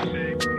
baby.